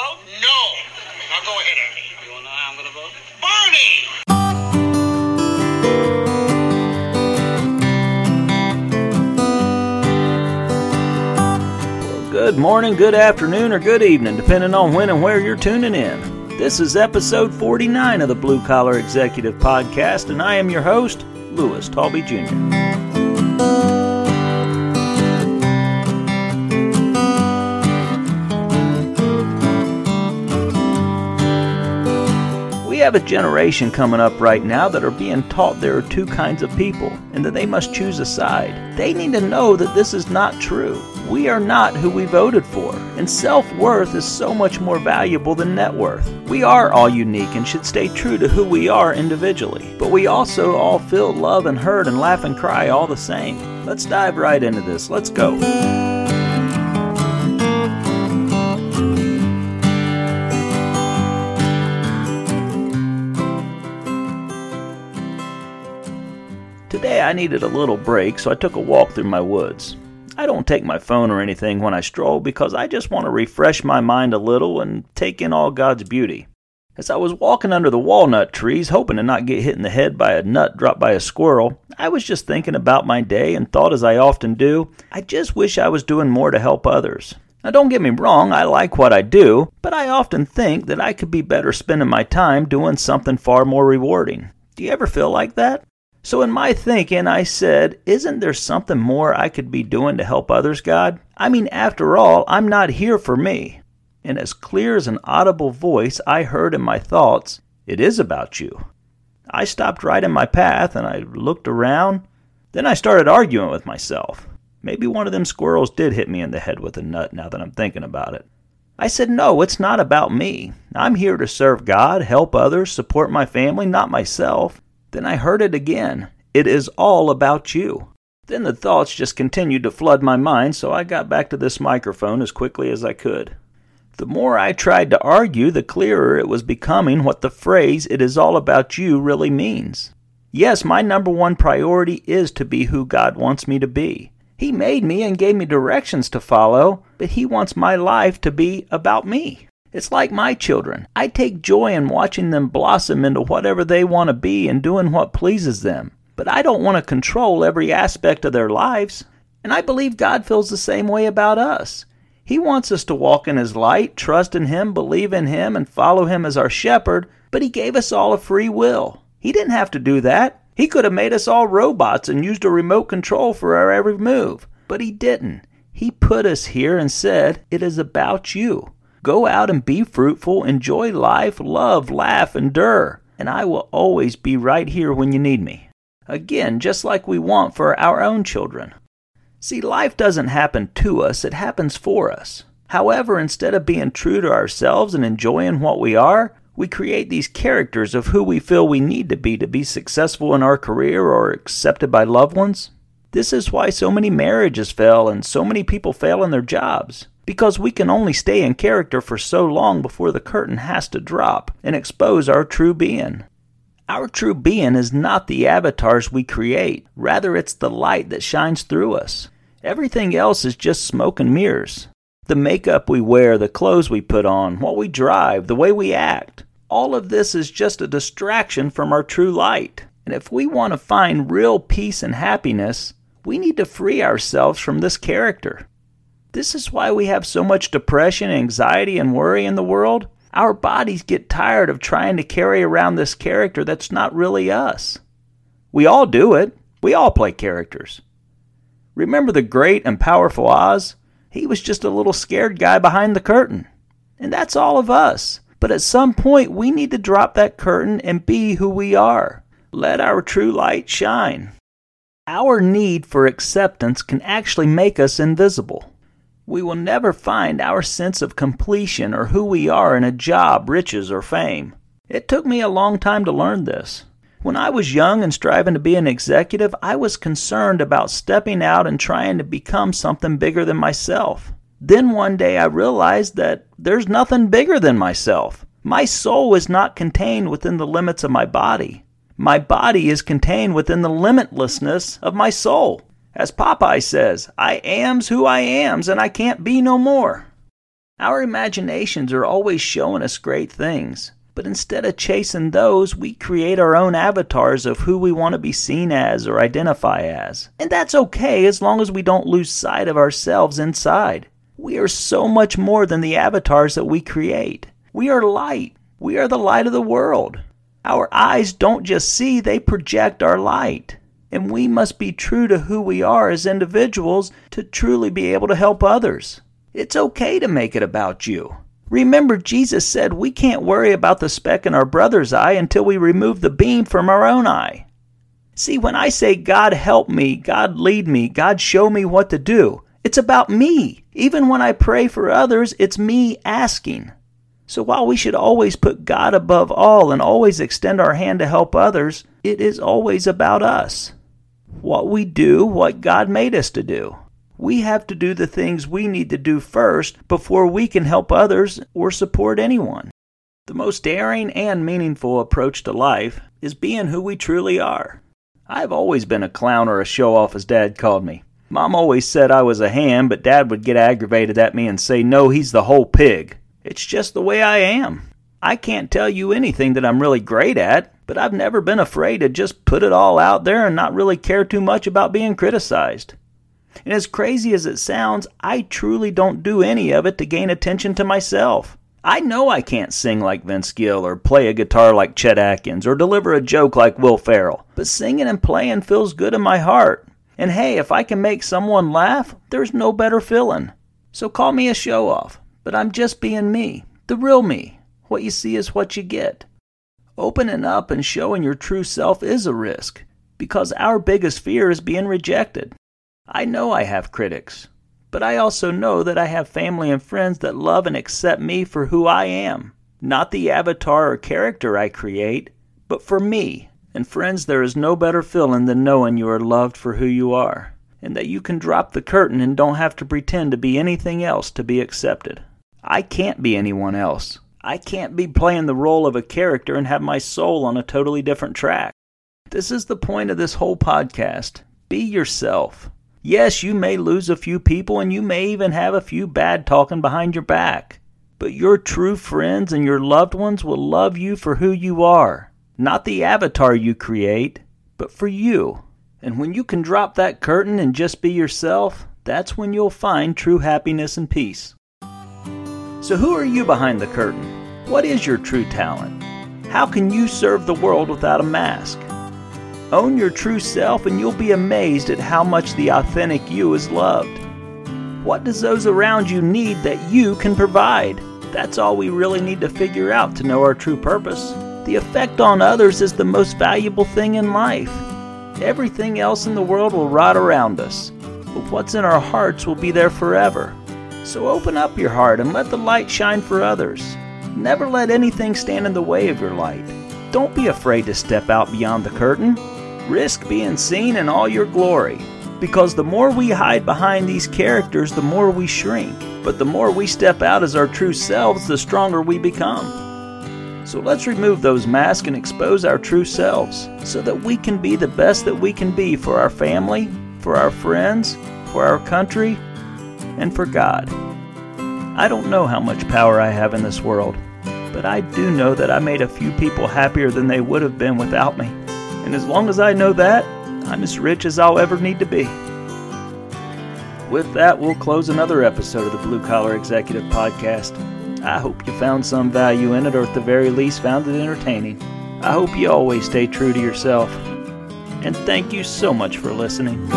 vote? No. Now go ahead, Ernie. You wanna know how I'm gonna vote? Barney! Well, good morning, good afternoon, or good evening, depending on when and where you're tuning in. This is episode 49 of the Blue Collar Executive Podcast, and I am your host, Louis Talby Jr. have a generation coming up right now that are being taught there are two kinds of people and that they must choose a side. They need to know that this is not true. We are not who we voted for, and self worth is so much more valuable than net worth. We are all unique and should stay true to who we are individually, but we also all feel love and hurt and laugh and cry all the same. Let's dive right into this. Let's go. I needed a little break, so I took a walk through my woods. I don't take my phone or anything when I stroll because I just want to refresh my mind a little and take in all God's beauty. As I was walking under the walnut trees, hoping to not get hit in the head by a nut dropped by a squirrel, I was just thinking about my day and thought, as I often do, I just wish I was doing more to help others. Now, don't get me wrong, I like what I do, but I often think that I could be better spending my time doing something far more rewarding. Do you ever feel like that? So, in my thinking, I said, Isn't there something more I could be doing to help others, God? I mean, after all, I'm not here for me. And as clear as an audible voice, I heard in my thoughts, It is about you. I stopped right in my path and I looked around. Then I started arguing with myself. Maybe one of them squirrels did hit me in the head with a nut now that I'm thinking about it. I said, No, it's not about me. I'm here to serve God, help others, support my family, not myself. Then I heard it again. It is all about you. Then the thoughts just continued to flood my mind, so I got back to this microphone as quickly as I could. The more I tried to argue, the clearer it was becoming what the phrase, it is all about you, really means. Yes, my number one priority is to be who God wants me to be. He made me and gave me directions to follow, but He wants my life to be about me. It's like my children. I take joy in watching them blossom into whatever they want to be and doing what pleases them. But I don't want to control every aspect of their lives. And I believe God feels the same way about us. He wants us to walk in His light, trust in Him, believe in Him, and follow Him as our shepherd, but He gave us all a free will. He didn't have to do that. He could have made us all robots and used a remote control for our every move, but He didn't. He put us here and said, It is about you. Go out and be fruitful, enjoy life, love, laugh, endure, and I will always be right here when you need me. Again, just like we want for our own children. See, life doesn't happen to us, it happens for us. However, instead of being true to ourselves and enjoying what we are, we create these characters of who we feel we need to be to be successful in our career or accepted by loved ones. This is why so many marriages fail and so many people fail in their jobs because we can only stay in character for so long before the curtain has to drop and expose our true being. Our true being is not the avatars we create, rather, it's the light that shines through us. Everything else is just smoke and mirrors. The makeup we wear, the clothes we put on, what we drive, the way we act, all of this is just a distraction from our true light. And if we want to find real peace and happiness, we need to free ourselves from this character. This is why we have so much depression, anxiety, and worry in the world. Our bodies get tired of trying to carry around this character that's not really us. We all do it. We all play characters. Remember the great and powerful Oz? He was just a little scared guy behind the curtain. And that's all of us. But at some point, we need to drop that curtain and be who we are. Let our true light shine. Our need for acceptance can actually make us invisible. We will never find our sense of completion or who we are in a job, riches, or fame. It took me a long time to learn this. When I was young and striving to be an executive, I was concerned about stepping out and trying to become something bigger than myself. Then one day I realized that there's nothing bigger than myself. My soul is not contained within the limits of my body. My body is contained within the limitlessness of my soul. As Popeye says, I am's who I am's and I can't be no more. Our imaginations are always showing us great things, but instead of chasing those, we create our own avatars of who we want to be seen as or identify as. And that's okay as long as we don't lose sight of ourselves inside. We are so much more than the avatars that we create. We are light. We are the light of the world. Our eyes don't just see, they project our light. And we must be true to who we are as individuals to truly be able to help others. It's okay to make it about you. Remember, Jesus said we can't worry about the speck in our brother's eye until we remove the beam from our own eye. See, when I say, God help me, God lead me, God show me what to do, it's about me. Even when I pray for others, it's me asking. So while we should always put God above all and always extend our hand to help others, it is always about us. What we do, what God made us to do. We have to do the things we need to do first before we can help others or support anyone. The most daring and meaningful approach to life is being who we truly are. I've always been a clown or a show off, as Dad called me. Mom always said I was a ham, but Dad would get aggravated at me and say, No, he's the whole pig. It's just the way I am. I can't tell you anything that I'm really great at, but I've never been afraid to just put it all out there and not really care too much about being criticized. And as crazy as it sounds, I truly don't do any of it to gain attention to myself. I know I can't sing like Vince Gill or play a guitar like Chet Atkins or deliver a joke like Will Ferrell, but singing and playing feels good in my heart. And hey, if I can make someone laugh, there's no better feeling. So call me a show off, but I'm just being me, the real me. What you see is what you get. Opening up and showing your true self is a risk, because our biggest fear is being rejected. I know I have critics, but I also know that I have family and friends that love and accept me for who I am, not the avatar or character I create, but for me, and friends, there is no better feeling than knowing you are loved for who you are, and that you can drop the curtain and don't have to pretend to be anything else to be accepted. I can't be anyone else. I can't be playing the role of a character and have my soul on a totally different track. This is the point of this whole podcast. Be yourself. Yes, you may lose a few people and you may even have a few bad talking behind your back. But your true friends and your loved ones will love you for who you are not the avatar you create, but for you. And when you can drop that curtain and just be yourself, that's when you'll find true happiness and peace. So, who are you behind the curtain? What is your true talent? How can you serve the world without a mask? Own your true self, and you'll be amazed at how much the authentic you is loved. What does those around you need that you can provide? That's all we really need to figure out to know our true purpose. The effect on others is the most valuable thing in life. Everything else in the world will rot around us, but what's in our hearts will be there forever. So open up your heart and let the light shine for others. Never let anything stand in the way of your light. Don't be afraid to step out beyond the curtain. Risk being seen in all your glory. Because the more we hide behind these characters, the more we shrink. But the more we step out as our true selves, the stronger we become. So let's remove those masks and expose our true selves so that we can be the best that we can be for our family, for our friends, for our country, and for God. I don't know how much power I have in this world, but I do know that I made a few people happier than they would have been without me. And as long as I know that, I'm as rich as I'll ever need to be. With that, we'll close another episode of the Blue Collar Executive Podcast. I hope you found some value in it, or at the very least, found it entertaining. I hope you always stay true to yourself. And thank you so much for listening.